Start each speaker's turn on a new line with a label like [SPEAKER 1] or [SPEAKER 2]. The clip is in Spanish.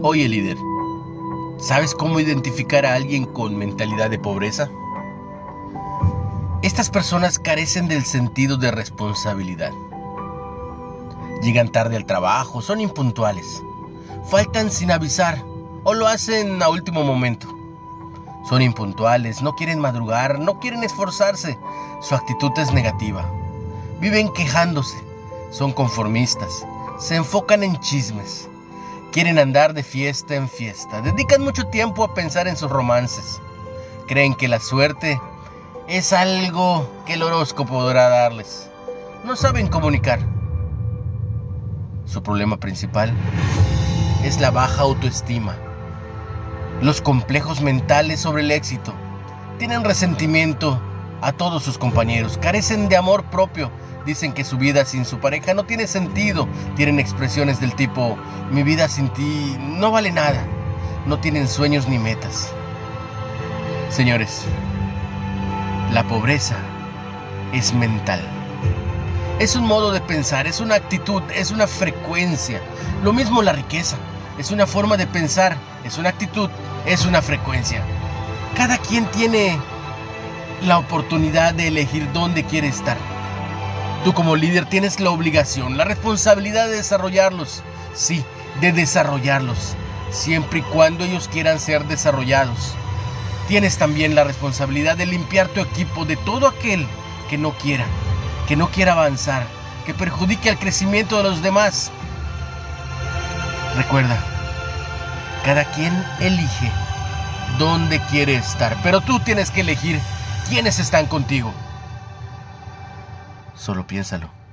[SPEAKER 1] Oye líder, ¿sabes cómo identificar a alguien con mentalidad de pobreza? Estas personas carecen del sentido de responsabilidad. Llegan tarde al trabajo, son impuntuales, faltan sin avisar o lo hacen a último momento. Son impuntuales, no quieren madrugar, no quieren esforzarse, su actitud es negativa. Viven quejándose, son conformistas, se enfocan en chismes, quieren andar de fiesta en fiesta, dedican mucho tiempo a pensar en sus romances, creen que la suerte es algo que el horóscopo podrá darles, no saben comunicar. Su problema principal es la baja autoestima, los complejos mentales sobre el éxito, tienen resentimiento a todos sus compañeros, carecen de amor propio, dicen que su vida sin su pareja no tiene sentido, tienen expresiones del tipo, mi vida sin ti no vale nada, no tienen sueños ni metas. Señores, la pobreza es mental. Es un modo de pensar, es una actitud, es una frecuencia. Lo mismo la riqueza, es una forma de pensar, es una actitud, es una frecuencia. Cada quien tiene la oportunidad de elegir dónde quiere estar. Tú como líder tienes la obligación, la responsabilidad de desarrollarlos. Sí, de desarrollarlos, siempre y cuando ellos quieran ser desarrollados. Tienes también la responsabilidad de limpiar tu equipo de todo aquel que no quiera, que no quiera avanzar, que perjudique el crecimiento de los demás. Recuerda, cada quien elige dónde quiere estar, pero tú tienes que elegir quiénes están contigo. Solo piénsalo.